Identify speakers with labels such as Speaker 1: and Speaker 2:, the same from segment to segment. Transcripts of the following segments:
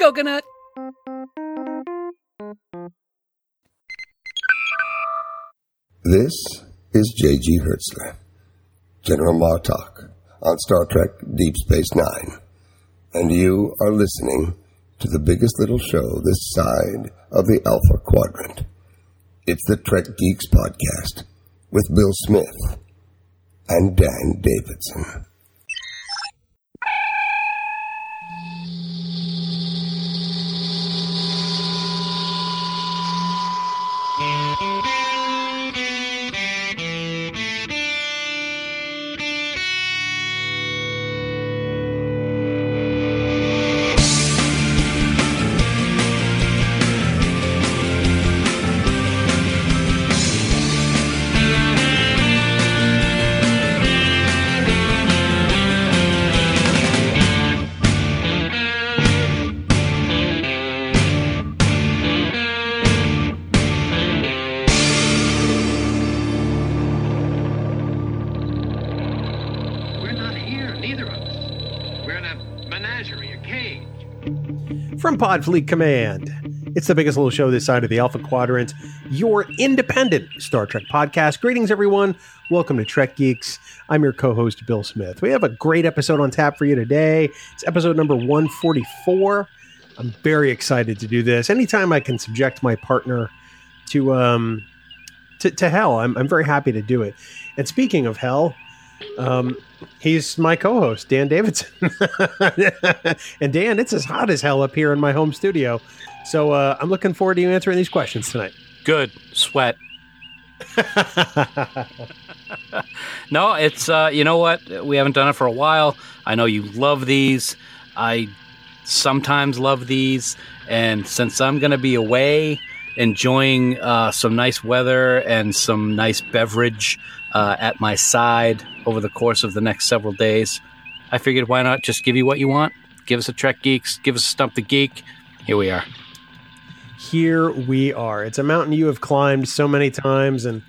Speaker 1: coconut.
Speaker 2: This is J.G. Hertzler, General Martok on Star Trek Deep Space Nine, and you are listening to the biggest little show this side of the Alpha Quadrant. It's the Trek Geeks Podcast with Bill Smith and Dan Davidson.
Speaker 3: From Podfleet Command. It's the biggest little show this side of the Alpha Quadrant, your independent Star Trek podcast. Greetings, everyone. Welcome to Trek Geeks. I'm your co host, Bill Smith. We have a great episode on tap for you today. It's episode number 144. I'm very excited to do this. Anytime I can subject my partner to, um, to, to hell, I'm, I'm very happy to do it. And speaking of hell, um, he's my co-host, Dan Davidson. and Dan, it's as hot as hell up here in my home studio. So uh, I'm looking forward to you answering these questions tonight.
Speaker 1: Good. Sweat. No, it's uh, you know what? We haven't done it for a while. I know you love these. I sometimes love these, and since I'm going to be away, enjoying uh, some nice weather and some nice beverage uh, at my side over the course of the next several days, I figured why not just give you what you want? Give us a Trek Geeks. Give us a Stump the Geek. Here we are.
Speaker 3: Here we are. It's a mountain you have climbed so many times, and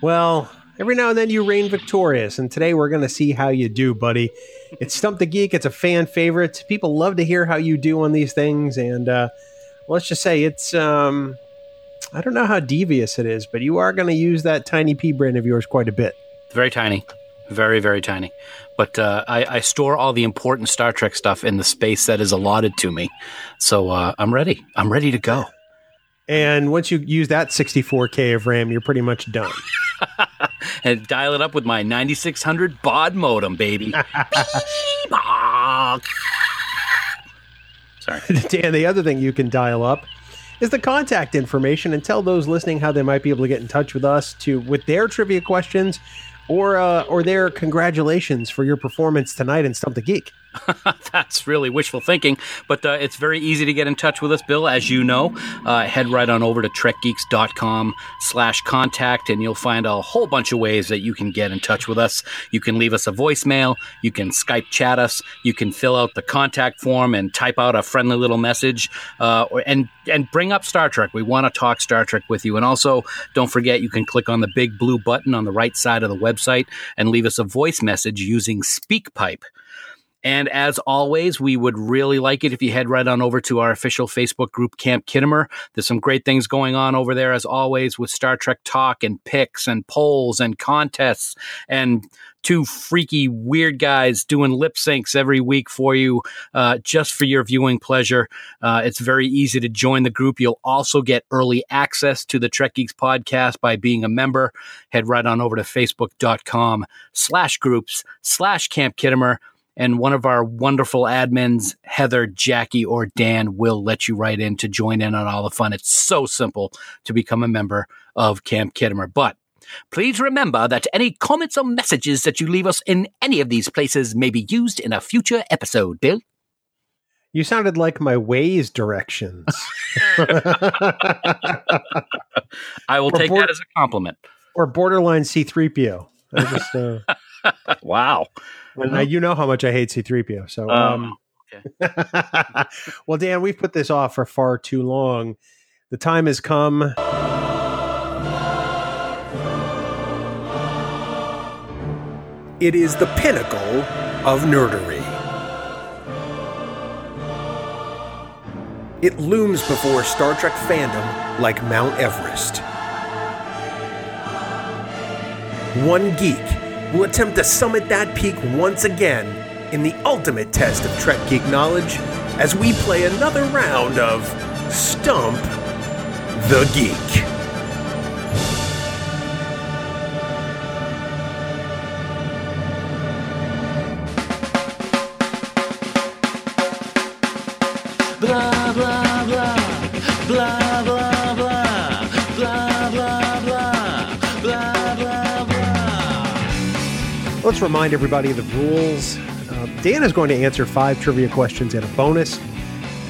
Speaker 3: well, every now and then you reign victorious. And today we're going to see how you do, buddy. It's Stump the Geek. It's a fan favorite. People love to hear how you do on these things, and uh, let's just say it's. Um, I don't know how devious it is, but you are going to use that tiny pea brain of yours quite a bit.
Speaker 1: Very tiny. Very, very tiny. But uh, I, I store all the important Star Trek stuff in the space that is allotted to me. So uh, I'm ready. I'm ready to go.
Speaker 3: And once you use that 64K of RAM, you're pretty much done.
Speaker 1: And dial it up with my 9600 baud modem, baby. Sorry.
Speaker 3: Dan, the other thing you can dial up is the contact information and tell those listening how they might be able to get in touch with us to with their trivia questions or uh, or their congratulations for your performance tonight in Stump the Geek.
Speaker 1: That's really wishful thinking, but uh, it's very easy to get in touch with us, Bill. As you know, uh, head right on over to trekgeeks.com slash contact, and you'll find a whole bunch of ways that you can get in touch with us. You can leave us a voicemail, you can Skype chat us, you can fill out the contact form and type out a friendly little message, uh, and and bring up Star Trek. We want to talk Star Trek with you, and also don't forget you can click on the big blue button on the right side of the website and leave us a voice message using SpeakPipe. And as always, we would really like it if you head right on over to our official Facebook group, Camp Khitomer. There's some great things going on over there, as always, with Star Trek talk and picks and polls and contests and two freaky weird guys doing lip syncs every week for you, uh, just for your viewing pleasure. Uh, it's very easy to join the group. You'll also get early access to the Trek Geeks podcast by being a member. Head right on over to facebook.com slash groups slash Camp Khitomer and one of our wonderful admins, Heather, Jackie, or Dan, will let you right in to join in on all the fun. It's so simple to become a member of Camp Khitomer. But please remember that any comments or messages that you leave us in any of these places may be used in a future episode, Bill.
Speaker 3: You sounded like my Waze directions.
Speaker 1: I will
Speaker 3: Or
Speaker 1: take
Speaker 3: board-
Speaker 1: that as a compliment.
Speaker 3: or borderline C3PO. I just, uh,
Speaker 1: Wow.
Speaker 3: And, uh, you know how much I hate C3PO. So, um,
Speaker 1: Um,
Speaker 3: well, Dan, we've put this off for far too long. The time has come. It is the pinnacle of nerdery. It looms before Star Trek fandom like Mount Everest. One geek will attempt to summit that peak once again in the ultimate test of Trek geek knowledge as we play another round of Stump the Geek. Remind everybody of the rules. Uh, Dan is going to answer five trivia questions and a bonus,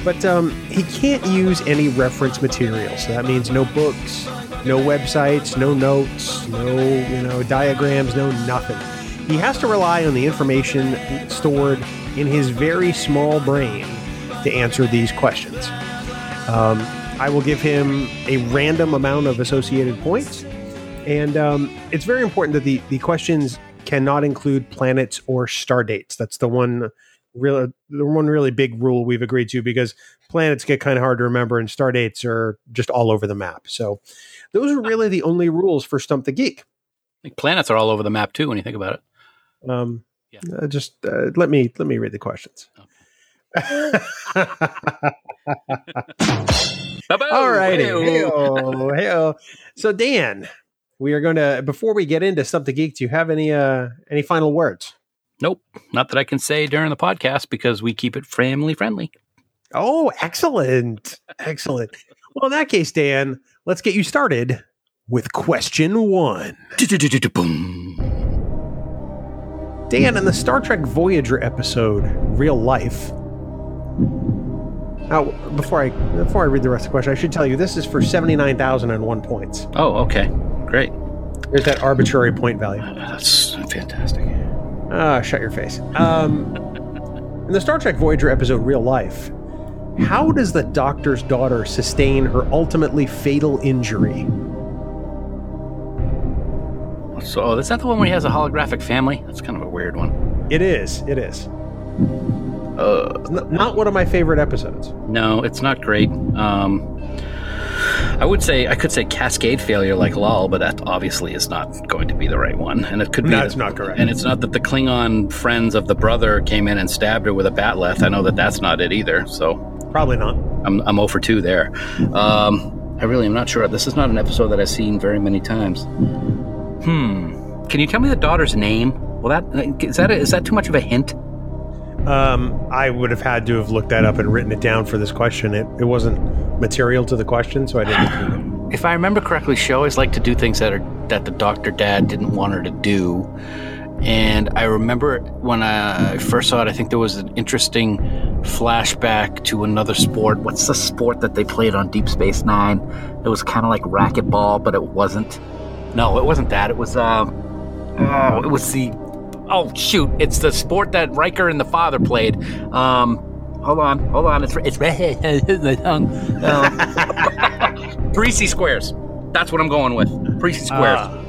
Speaker 3: but um, he can't use any reference material. So that means no books, no websites, no notes, no you know diagrams, no nothing. He has to rely on the information stored in his very small brain to answer these questions. Um, I will give him a random amount of associated points, and um, it's very important that the the questions cannot include planets or star dates. That's the one real the one really big rule we've agreed to because planets get kind of hard to remember and star dates are just all over the map. So those are really the only rules for Stump the Geek.
Speaker 1: Planets are all over the map too when you think about it.
Speaker 3: Um,
Speaker 1: Yeah.
Speaker 3: uh, just uh, let me let me read the questions.
Speaker 1: Ba-boom!
Speaker 3: All righty.
Speaker 1: Hey-o,
Speaker 3: hey-o. So Dan, we are going to before we get into something the Geek, do you have any uh any final words?
Speaker 1: Nope, not that I can say during the podcast because we keep it family friendly.
Speaker 3: Oh, excellent. Excellent. Well, in that case, Dan, let's get you started with question one.
Speaker 1: Boom.
Speaker 3: Dan, in the Star Trek Voyager episode Real Life. Now, before I before I read the rest of the question, I should tell you this is for seventy nine thousand and one points.
Speaker 1: Oh, okay, great.
Speaker 3: There's that arbitrary point value.
Speaker 1: That's fantastic.
Speaker 3: Ah, shut your face. Um, in the Star Trek Voyager episode Real Life, how does the Doctor's daughter sustain her ultimately fatal injury?
Speaker 1: So, oh, that's not the one where he has a holographic family. That's kind of a weird one.
Speaker 3: It is. It is.
Speaker 1: Uh,
Speaker 3: It's not one of my favorite episodes.
Speaker 1: no, it's not great. Um, I would say I could say cascade failure like lol, but that obviously is not going to be the right one. And it could be
Speaker 3: That's
Speaker 1: that-
Speaker 3: not correct.
Speaker 1: And it's not that the Klingon friends of the brother came in and stabbed her with a bat'leth. I know that that's not it either. So
Speaker 3: Probably not.
Speaker 1: I'm I'm 0 for 2 there. Um, I really am not sure. This is not an episode that I've seen very many times. Hmm. Can you tell me the daughter's name? Well, that is that is that too much of a hint?
Speaker 3: Um, I would have had to have looked that up and written it down for this question. It, it wasn't material to the question, so I didn't include it.
Speaker 1: If I remember correctly, she always liked to do things that are that the doctor dad didn't want her to do. And I remember when I first saw it, I think there was an interesting flashback to another sport. What's the sport that they played on Deep Space Nine? It was kind of like racquetball, but it wasn't. No, it wasn't that. It was uh, oh, it was the oh shoot, it's the sport that Riker and the father played. Um, hold on, hold on, it's it's my tongue. Um, Parrises squares. That's what I'm going with. Parrises squares.
Speaker 3: Ah.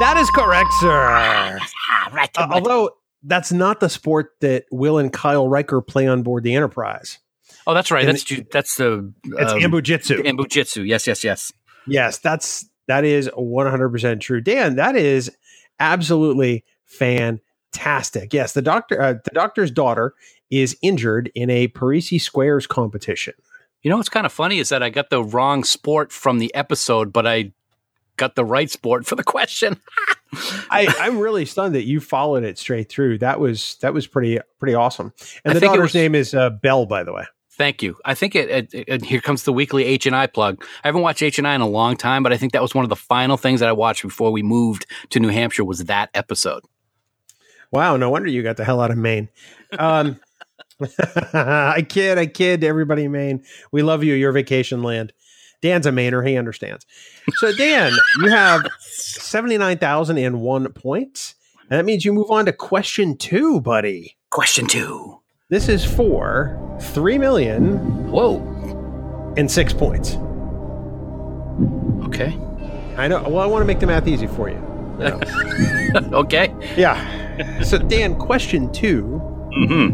Speaker 3: That is correct, sir.
Speaker 1: Ah, right.
Speaker 3: Uh, although that's not the sport that Will and Kyle Riker play on board the Enterprise.
Speaker 1: oh, that's right.
Speaker 3: and
Speaker 1: That's ju- that's the
Speaker 3: It's
Speaker 1: um,
Speaker 3: Anbo-jytsu.
Speaker 1: Anbo-jytsu. Yes, yes, yes.
Speaker 3: Yes, that's that is 100% true. Dan, that is absolutely fantastic. Yes, the doctor uh, the doctor's daughter is injured in a Parrises Squares competition.
Speaker 1: You know what's kind of funny is that I got the wrong sport from the episode, but I got the right sport for the question.
Speaker 3: I, I'm really stunned that you followed it straight through. That was that was pretty pretty awesome. And the daughter's
Speaker 1: was-
Speaker 3: name is uh, Belle, by the way.
Speaker 1: Thank you. I think it, it, it- Here comes the weekly H and I plug. I haven't watched H and I in a long time, but I think that was one of the final things that I watched before we moved to New Hampshire. Was that episode?
Speaker 3: Wow, no wonder you got the hell out of Maine. Um, I kid, I kid. Everybody in Maine, we love you. Your vacation land. Dan's a Mainer. He understands. So, Dan, you have seventy nine thousand and one points, and that means you move on to question two, buddy.
Speaker 1: Question two.
Speaker 3: This is for three million
Speaker 1: Whoa.
Speaker 3: and six points.
Speaker 1: Okay.
Speaker 3: I know. Well, I want to make the math easy for you.
Speaker 1: okay.
Speaker 3: Yeah. So, Dan, question two
Speaker 1: hmm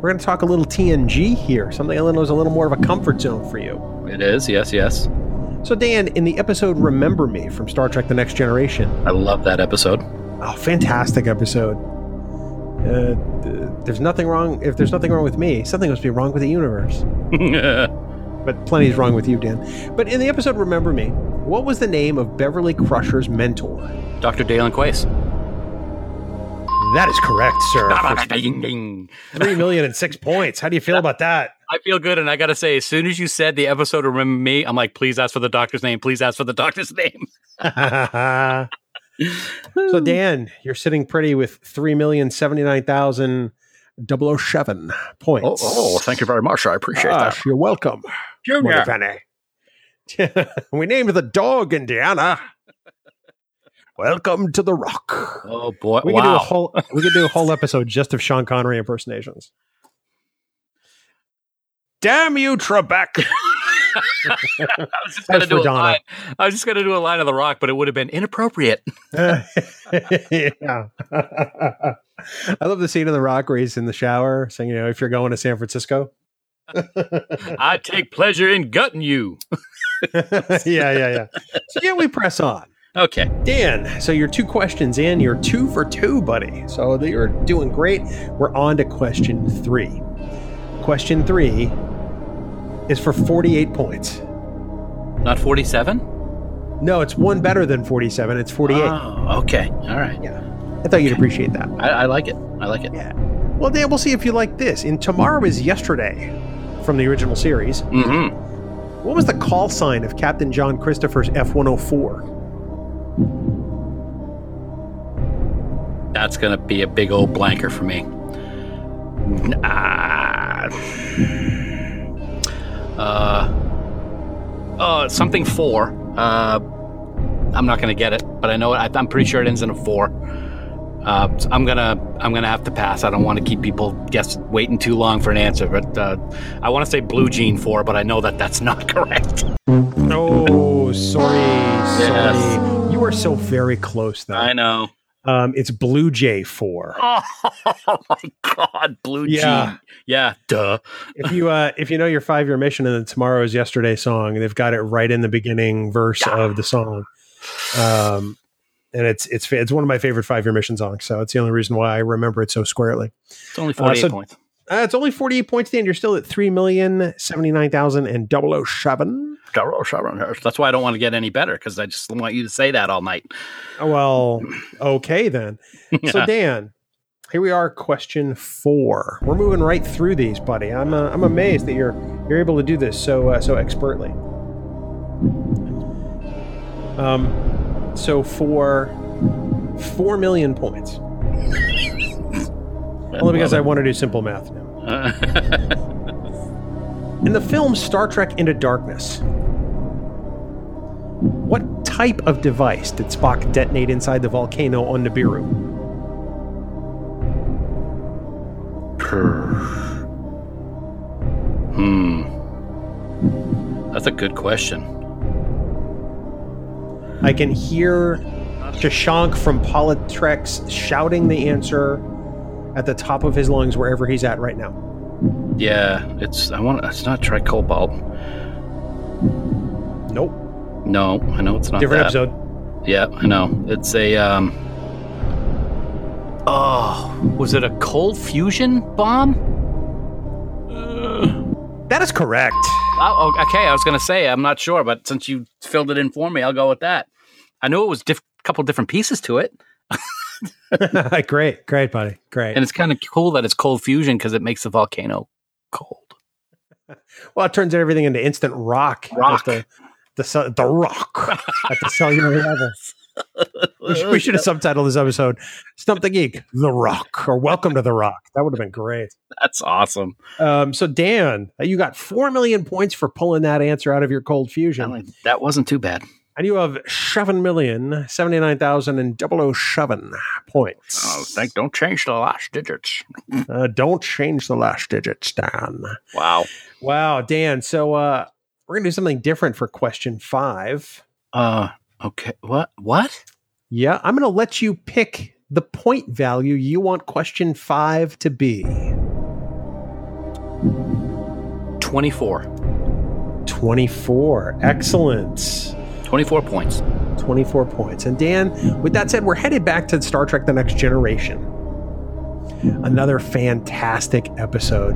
Speaker 3: We're going to talk a little TNG here, something I know is a little more of a comfort zone for you.
Speaker 1: It is, yes, yes.
Speaker 3: So, Dan, in the episode Remember Me from Star Trek The Next Generation,
Speaker 1: I love that episode.
Speaker 3: oh, fantastic episode. Uh, there's nothing wrong. If there's nothing wrong with me, something must be wrong with the universe. But plenty's wrong with you, Dan. But in the episode Remember Me, what was the name of Beverly Crusher's mentor?
Speaker 1: Dr. Dalen Quaice.
Speaker 3: That is correct, sir. For
Speaker 1: Ding, ding.
Speaker 3: Three million and six points. How do you feel about that?
Speaker 1: I feel good, and I gotta say, as soon as you said the episode Remember Me, I'm like, please ask for the doctor's name. Please ask for the doctor's name.
Speaker 3: so, Dan, you're sitting pretty with three million seventy nine thousand double oh seven points.
Speaker 1: Oh, oh, thank you very much. I appreciate
Speaker 3: Gosh, you're welcome,
Speaker 1: Junior.
Speaker 3: Mother Fanny. we named the dog Indiana. Welcome to the Rock.
Speaker 1: Oh boy!
Speaker 3: We could do a whole we could do a whole episode just of Sean Connery impersonations. Damn you, Trebek!
Speaker 1: I was just gonna do a
Speaker 3: Donna.
Speaker 1: line. I was just gonna do a line of the Rock, but it would have been inappropriate.
Speaker 3: yeah. I love the scene of The Rock where he's in the shower saying, you know, if you're going to San Francisco.
Speaker 1: I take pleasure in gutting you.
Speaker 3: yeah, yeah, yeah. So yeah, we press on.
Speaker 1: Okay.
Speaker 3: Dan, so you're two questions in. You're two for two, buddy. So you're doing great. We're on to question three. Question three is for 48 points.
Speaker 1: Not 47?
Speaker 3: No, it's one better than 47. It's 48.
Speaker 1: Oh, okay. All right. Yeah.
Speaker 3: I thought you'd appreciate that.
Speaker 1: I, I like it. I like it.
Speaker 3: Yeah. Well, Dan, we'll see if you like this. In Tomorrow is Yesterday from the original series,
Speaker 1: Mm-hmm.
Speaker 3: What was the call sign of Captain John Christopher's F 104?
Speaker 1: That's gonna be a big old blanker for me. Ah. Uh. Uh. Something four. Uh. I'm not gonna get it, but I know it. I'm pretty sure it ends in a four. Uh, so I'm gonna I'm gonna have to pass. I don't want to keep people guess waiting too long for an answer. But uh, I want to say blue jean four, but I know that that's not correct.
Speaker 3: Oh, sorry.
Speaker 1: Yes.
Speaker 3: Sorry. You are so very close, though.
Speaker 1: I know.
Speaker 3: Um, it's Blue Jay 4.
Speaker 1: Oh my god, blue
Speaker 3: Yeah.
Speaker 1: jean. Yeah, duh.
Speaker 3: if you uh if you know your five year mission and the tomorrow is yesterday song they've got it right in the beginning verse of the song um and it's it's it's one of my favorite five year mission songs so it's the only reason why i remember it so squarely.
Speaker 1: It's only 48
Speaker 3: so-
Speaker 1: points.
Speaker 3: uh, it's only 48 points Dan. you're still at 3 million 79,000 and 007
Speaker 1: That's why I don't want to get any better because I just want you to say that all night.
Speaker 3: Oh, well okay then. So dan here we are question four. We're moving right through these buddy. I'm uh, i'm amazed that you're you're able to do this so uh, so expertly. Um so for four million points only because i want to do simple math now in the film star trek into darkness what type of device did spock detonate inside the volcano on nibiru
Speaker 1: hmm. That's a good question.
Speaker 3: I can hear Shashank from Politrex shouting the answer at the top of his lungs wherever he's at right now.
Speaker 1: Yeah, it's I want it's not tricobalt.
Speaker 3: Nope.
Speaker 1: No, I know it's not
Speaker 3: Different
Speaker 1: that.
Speaker 3: episode.
Speaker 1: Yeah, I know. It's a um Oh, was it a cold fusion bomb?
Speaker 3: That is correct.
Speaker 1: Oh, oh, okay. I was gonna say I'm not sure, but since you filled it in for me, I'll go with that. I knew it was a diff- couple different pieces to it,
Speaker 3: great, great, buddy. Great.
Speaker 1: and it's kind of cool that it's cold fusion because it makes the volcano cold.
Speaker 3: well, it turns everything into instant rock.
Speaker 1: Rock.
Speaker 3: The, the, the rock at the cellular level. We should, we should have subtitled this episode Stump the Geek, The Rock, or Welcome to the Rock. That would have been great.
Speaker 1: That's awesome.
Speaker 3: Um, so, Dan, you got 4 million points for pulling that answer out of your cold fusion.
Speaker 1: That- That wasn't too bad.
Speaker 3: And you have 7,079,007 points.
Speaker 1: Oh, thank. Don't change the last digits.
Speaker 3: Uh, don't change the last digits, Dan.
Speaker 1: Wow.
Speaker 3: Wow, Dan. So uh, we're going to do something different for question five.
Speaker 1: Uh. Okay. What? What?
Speaker 3: Yeah, I'm going to let you pick the point value you want question five to be.
Speaker 1: 24.
Speaker 3: 24. Excellent.
Speaker 1: 24 points.
Speaker 3: 24 points. And Dan, with that said, we're headed back to Star Trek The Next Generation. Another fantastic episode.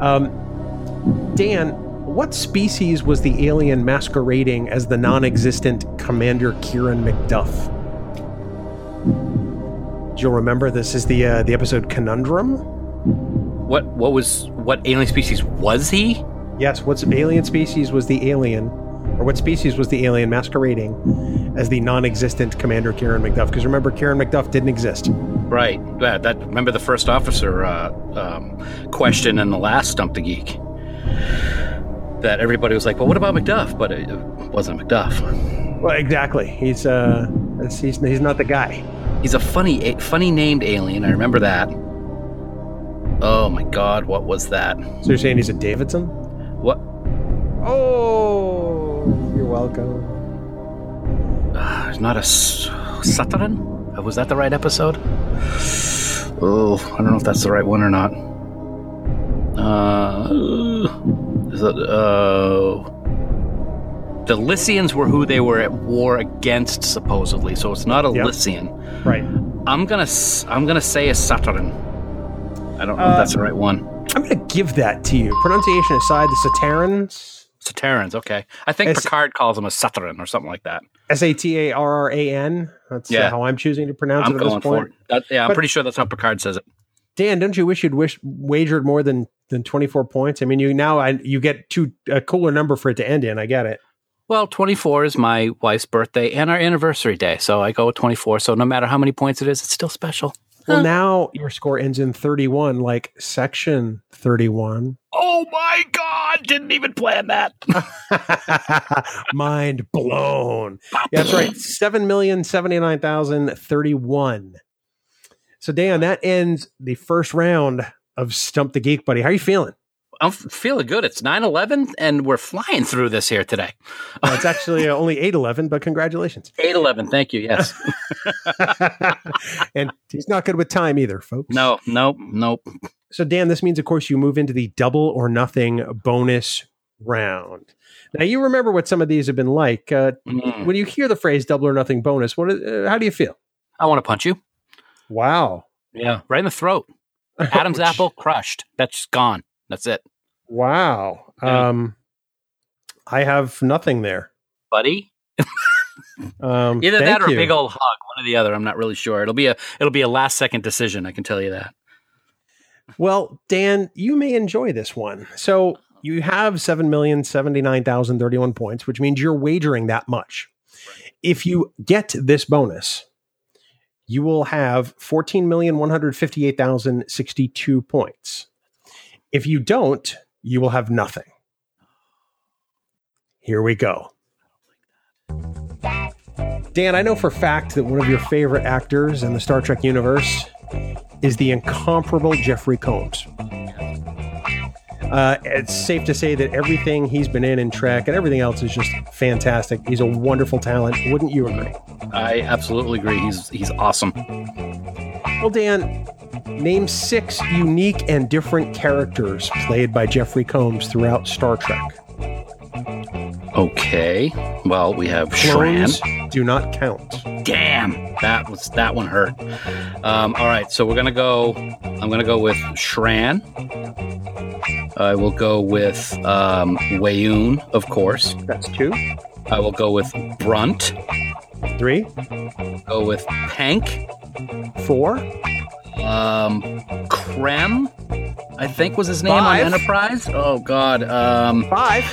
Speaker 3: Um, Dan, what species was the alien masquerading as the non existent Commander Keiran MacDuff? Do you remember this is the uh, the episode Conundrum?
Speaker 1: What what was what alien species was he?
Speaker 3: Yes, what alien species was the alien, or what species was the alien masquerading as the non-existent Commander Keiran MacDuff? Because remember, Keiran MacDuff didn't exist.
Speaker 1: Right. Yeah, that remember the first officer uh, um, question in the last Stump the Geek. That everybody was like, "Well, what about MacDuff?" But it wasn't MacDuff.
Speaker 3: Well, exactly. He's uh, he's he's not the guy.
Speaker 1: He's a funny, a- funny named alien. I remember that. Oh my God, what was that?
Speaker 3: So you're saying he's a Davidson?
Speaker 1: What?
Speaker 3: Oh, you're welcome.
Speaker 1: Uh, not a Saturn? Uh, Was that the right episode? Oh, I don't know if that's the right one or not. Uh, it, uh, the Lysians were who they were at war against, supposedly. So it's not a
Speaker 3: Yep.
Speaker 1: Lysian.
Speaker 3: Right.
Speaker 1: I'm gonna, s- I'm gonna say a Saturn. I don't know
Speaker 3: Uh,
Speaker 1: if that's the right one.
Speaker 3: I'm going to give that to you. Pronunciation aside, the Satarrans,
Speaker 1: Satarrans, okay. I think
Speaker 3: It's-
Speaker 1: Picard calls them a Saturn or something like that.
Speaker 3: S A T A R R A N. That's uh, how I'm choosing to pronounce
Speaker 1: I'm
Speaker 3: it at this point.
Speaker 1: That, yeah, I'm
Speaker 3: But-
Speaker 1: pretty sure that's how Picard says it.
Speaker 3: Dan, don't you wish you'd wish wagered more than than 24 points? I mean, you now I, you get two a cooler number for it to end in. I get it.
Speaker 1: Well, 24 is my wife's birthday and our anniversary day. So I go with 24. So no matter how many points it is, it's still special.
Speaker 3: Well, now your score ends in 31, like section 31.
Speaker 1: Oh my God. Didn't even plan that.
Speaker 3: Mind blown. Yeah, that's right. Seven million seventy nine thousand thirty one. So Dan, that ends the first round of Stump the Geek, buddy. How are you feeling?
Speaker 1: I'm feeling good. It's 9 11 and we're flying through this here today.
Speaker 3: It's actually uh, only eight eleven, but congratulations.
Speaker 1: 8 11. Thank you. Yes.
Speaker 3: and he's not good with time either, folks.
Speaker 1: no, nope, nope.
Speaker 3: So Dan, this means, of course, you move into the double or nothing bonus round. Now you remember what some of these have been like. Uh,
Speaker 1: Mm.
Speaker 3: when you hear the phrase "double or nothing bonus," what? is- Uh, how do you feel?
Speaker 1: I want to punch you.
Speaker 3: Wow.
Speaker 1: Yeah. Right in the throat. Adam's apple crushed. That's gone. That's it.
Speaker 3: Wow.
Speaker 1: Yeah.
Speaker 3: Um, I have nothing there.
Speaker 1: Buddy.
Speaker 3: Um,
Speaker 1: Either that or
Speaker 3: you.
Speaker 1: a big old hug, one or the other. I'm not really sure. It'll be a it'll be a last second decision. I can tell you that.
Speaker 3: Well, Dan, you may enjoy this one. So you have seven million seventy nine thousand thirty one points, which means you're wagering that much. If you get this bonus, you will have fourteen million one hundred fifty eight thousand sixty two points. If you don't, you will have nothing. Here we go. Dan, I know for a fact that one of your favorite actors in the Star Trek universe is the incomparable Jeffrey Combs. Uh, it's safe to say that everything he's been in in Trek and everything else is just fantastic. He's a wonderful talent. Wouldn't you agree?
Speaker 1: I absolutely agree. He's he's awesome.
Speaker 3: Well, Dan, name six unique and different characters played by Jeffrey Combs throughout Star Trek.
Speaker 1: Okay. Well, we have Shran.
Speaker 3: Do not count.
Speaker 1: Damn, that was that one hurt. Um, all right, so we're gonna go. I'm gonna go with Shran. I will go with um, Weyoun, of course.
Speaker 3: That's two.
Speaker 1: I will go with Brunt.
Speaker 3: Three,
Speaker 1: Go with Pank.
Speaker 3: four,
Speaker 1: Um, Krem, I think was his name
Speaker 3: Five.
Speaker 1: on Enterprise. Oh God. Um,
Speaker 3: five.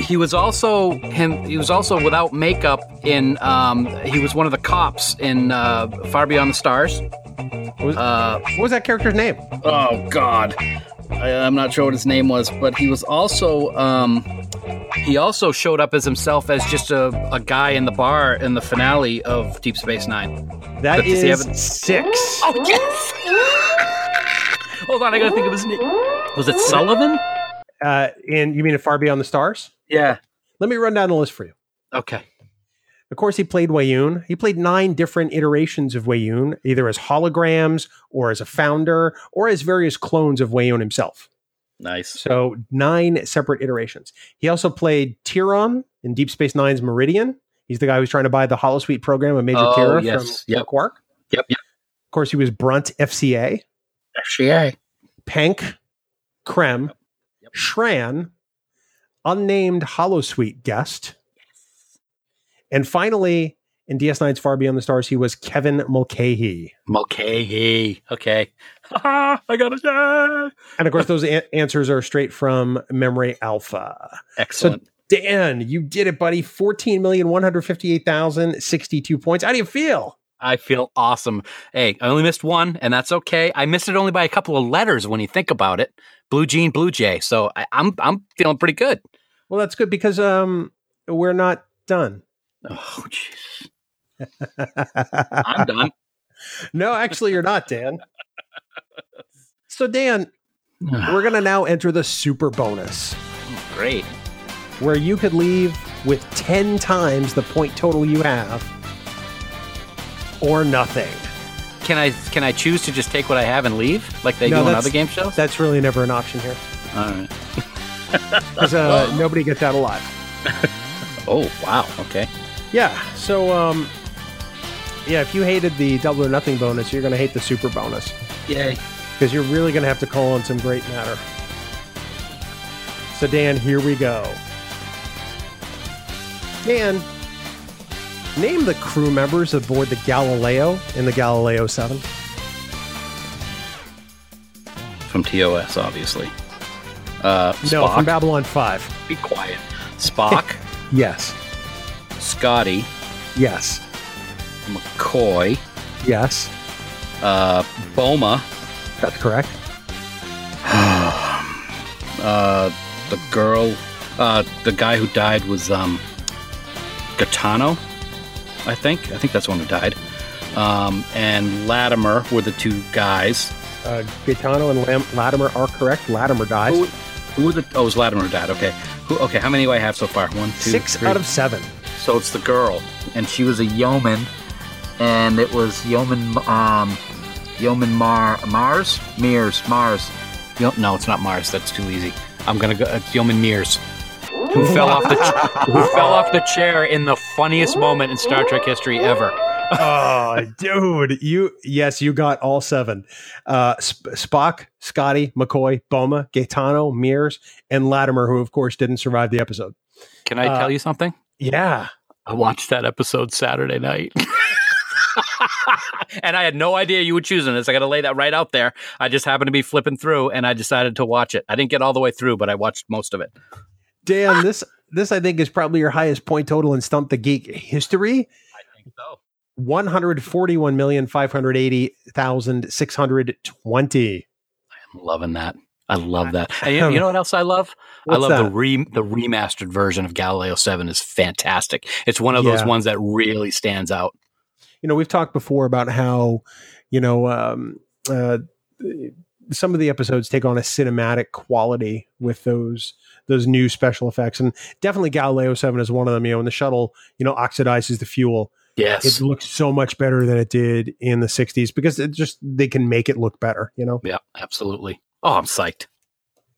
Speaker 1: he was also him. He was also without makeup in. Um, he was one of the cops in uh, Far Beyond the Stars.
Speaker 3: Was-
Speaker 1: Uh,
Speaker 3: What was that character's name?
Speaker 1: oh God, I, I'm not sure what his name was, but he was also. Um, he also showed up as himself as just a, a guy in the bar in the finale of Deep Space Nine.
Speaker 3: That
Speaker 1: But
Speaker 3: is six.
Speaker 1: Oh yes! Hold on, I gotta think of his name. Was it Sullivan?
Speaker 3: Uh, and you mean Far Beyond the Stars?
Speaker 1: Yeah.
Speaker 3: Let me run down the list for you.
Speaker 1: Okay.
Speaker 3: Of course, he played Weyoun. He played nine different iterations of Weyoun, either as holograms or as a founder or as various clones of Weyoun himself.
Speaker 1: Nice.
Speaker 3: So nine separate iterations. He also played Tiron in Deep Space Nine's Meridian. He's the guy who's trying to buy the Holosuite program of Major
Speaker 1: Oh,
Speaker 3: Kira
Speaker 1: yes.
Speaker 3: from
Speaker 1: Yep.
Speaker 3: Quark.
Speaker 1: Yep. Yep.
Speaker 3: Of course, he was Brunt FCA,
Speaker 1: FCA.
Speaker 3: Pank, Krem, Shran, unnamed Holosuite guest. And finally, in DS9's Far Beyond the Stars, he was Kevin Mulcahy.
Speaker 1: Mulcahy. Okay. I got it.
Speaker 3: And of course, those a- answers are straight from Memory Alpha.
Speaker 1: Excellent.
Speaker 3: Dan, you did it, buddy. 14,158,062 points. How do you feel?
Speaker 1: I feel awesome. Hey, I only missed one, and that's okay. I missed it only by a couple of letters when you think about it. Blue Jean, Blue Jay. So I, I'm I'm feeling pretty good.
Speaker 3: Well, that's good because um we're not done.
Speaker 1: Oh, jeez. I'm done.
Speaker 3: no, actually, you're not, Dan. So, Dan, we're going to now enter the super bonus
Speaker 1: Great.
Speaker 3: where you could leave with 10 times the point total you have or nothing.
Speaker 1: Can I can I choose to just take what I have and leave like they
Speaker 3: No,
Speaker 1: do on other game shows?
Speaker 3: That's really never an option here
Speaker 1: All right.
Speaker 3: because uh, nobody gets out alive.
Speaker 1: Oh wow. Okay.
Speaker 3: Yeah. So, um, yeah, if you hated the double or nothing bonus, you're going to hate the super bonus
Speaker 1: Yay.
Speaker 3: because you're really going to have to call on some great matter. So, Dan, here we go. Dan, name the crew members aboard the Galileo in the Galileo 7.
Speaker 1: From TOS, obviously. Uh,
Speaker 3: No,
Speaker 1: Spock.
Speaker 3: from Babylon 5.
Speaker 1: Be quiet. Spock,
Speaker 3: Yes.
Speaker 1: Scotty,
Speaker 3: Yes.
Speaker 1: McCoy,
Speaker 3: Yes.
Speaker 1: uh, Boma,
Speaker 3: That's correct.
Speaker 1: uh, the girl, uh, the guy who died was um, Gaetano, I think. I think that's the one who died. Um, and Latimer were the two guys.
Speaker 3: Uh, Gaetano and Lam- Latimer are correct. Latimer dies.
Speaker 1: Who, who were the? Oh, it was Latimer who died. Okay. Who? Okay. How many do I have so far? One, two,
Speaker 3: Six
Speaker 1: three.
Speaker 3: out of seven.
Speaker 1: So it's the girl, and she was a yeoman, and it was yeoman, um, yeoman Mar Mars Mears Mars. Yo- no, it's not Mars. That's too easy. I'm gonna go. It's yeoman Mears, who fell off the ch- who fell off the chair in the funniest moment in Star Trek history ever.
Speaker 3: oh, dude, you yes, you got all seven. Uh, Sp- Spock, Scotty, McCoy, Boma, Gaetano, Mears, and Latimer, who of course didn't survive the episode.
Speaker 1: Can I
Speaker 3: Uh,
Speaker 1: tell you something?
Speaker 3: Yeah,
Speaker 1: I watched that episode Saturday night. and I had no idea you were choosing this. I got to lay that right out there. I just happened to be flipping through and I decided to watch it. I didn't get all the way through, but I watched most of it.
Speaker 3: Dan, this this I think is probably your highest point total in Stump the Geek history.
Speaker 1: I think so.
Speaker 3: One hundred forty-one million five hundred eighty thousand six hundred twenty.
Speaker 1: I'm loving that. I love that. And you, you know what else I love? I
Speaker 3: What's
Speaker 1: love the re the remastered version of Galileo 7 is fantastic. It's one of those ones that really stands out.
Speaker 3: you know we've talked before about how you know um, uh, some of the episodes take on a cinematic quality with those those new special effects and definitely galileo 7 is one of them you know when the shuttle you know oxidizes the fuel
Speaker 1: Yes.
Speaker 3: it looks so much better than it did in the 60s because it just they can make it look better you know
Speaker 1: yeah, absolutely. Oh, I'm psyched.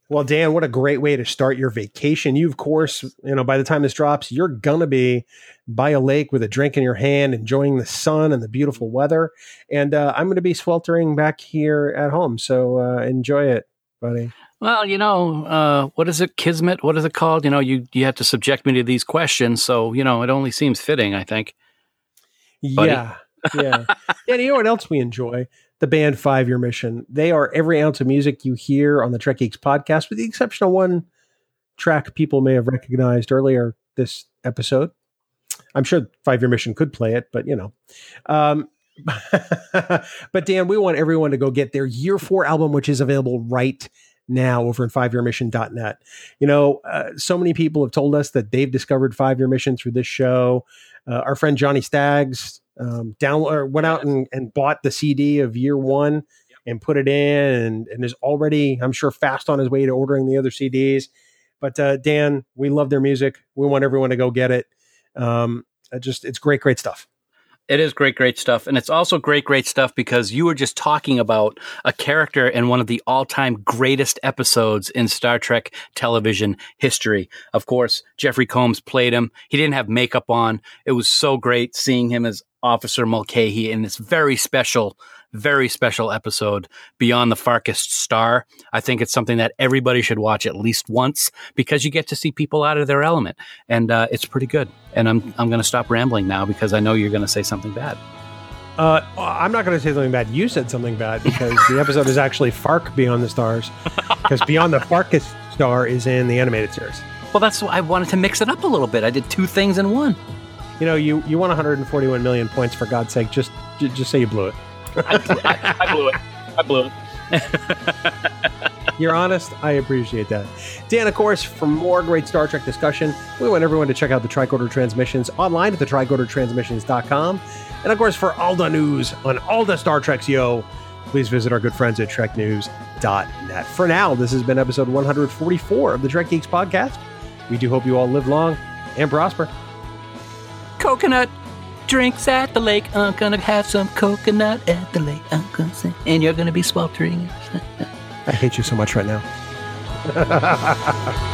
Speaker 3: well dan what a great way to start your vacation you of course you know by the time this drops you're gonna be by a lake with a drink in your hand enjoying the sun and the beautiful weather and uh, i'm gonna be sweltering back here at home so uh, enjoy it buddy
Speaker 1: Well, you know, uh, what is it, Kismet? What is it called? You know, you you have to subject me to these questions, so you know, it only seems fitting. I think. Buddy.
Speaker 3: yeah yeah and you know what else we enjoy the band five year mission. They are every ounce of music you hear on the trek geeks podcast with the exception of one track people may have recognized earlier this episode. I'm sure five year mission could play it but you know. Um, but dan we want everyone to go get their year four album which is available right now over at fiveyearmission.net you know uh, so many people have told us that they've discovered five year mission through this show. Uh, our friend Johnny Staggs um, down or went out and, and bought the CD of year one and put it in and, and is already, I'm sure, fast on his way to ordering the other CDs. But uh, Dan, we love their music. We want everyone to go get it. Um, it just it's great, great stuff.
Speaker 1: It is great, great stuff. And it's also great, great stuff because you were just talking about a character in one of the all time greatest episodes in Star Trek television history. Of course, Jeffrey Combs played him. He didn't have makeup on. It was so great seeing him as Officer Mulcahy in this very special, very special episode, Beyond the Farthest Star. I think it's something that everybody should watch at least once because you get to see people out of their element. And uh, it's pretty good. And I'm, I'm going to stop rambling now because I know you're going to say something bad.
Speaker 3: Uh, I'm not going to say something bad. You said something bad because the episode is actually Fark Beyond the Stars. Because Beyond the Farkest Star is in the animated series.
Speaker 1: Well, that's why I wanted to mix it up a little bit. I did two things in one.
Speaker 3: You know, you you won 141 million points for God's sake. Just j- just say you blew it.
Speaker 1: I, I, I blew it. I blew it.
Speaker 3: You're honest. I appreciate that. Dan, of course, for more great Star Trek discussion, we want everyone to check out the Tricorder Transmissions online at the tricordertransmissions.com. And of course, for all the news on all the Star Treks, yo, please visit our good friends at treknews.net. For now, this has been episode 144 of the Trek Geeks podcast. We do hope you all live long and prosper.
Speaker 1: Coconut drinks at the lake. I'm gonna have some coconut at the lake. I'm gonna say, and you're gonna be sweltering.
Speaker 3: I hate you so much right now.